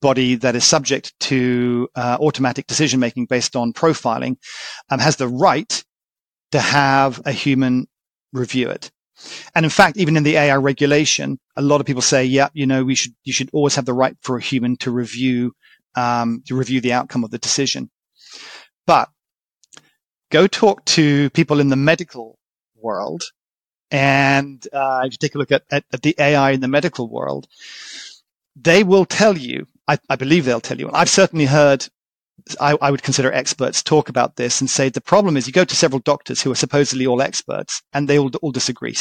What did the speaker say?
body that is subject to uh, automatic decision making based on profiling um, has the right to have a human review it. And in fact, even in the AI regulation, a lot of people say, yeah, you know, we should, you should always have the right for a human to review, um, to review the outcome of the decision. But go talk to people in the medical world. And, uh, if you take a look at, at, at the AI in the medical world, they will tell you, I, I believe they'll tell you, I've certainly heard I, I, would consider experts talk about this and say the problem is you go to several doctors who are supposedly all experts and they all, all disagree.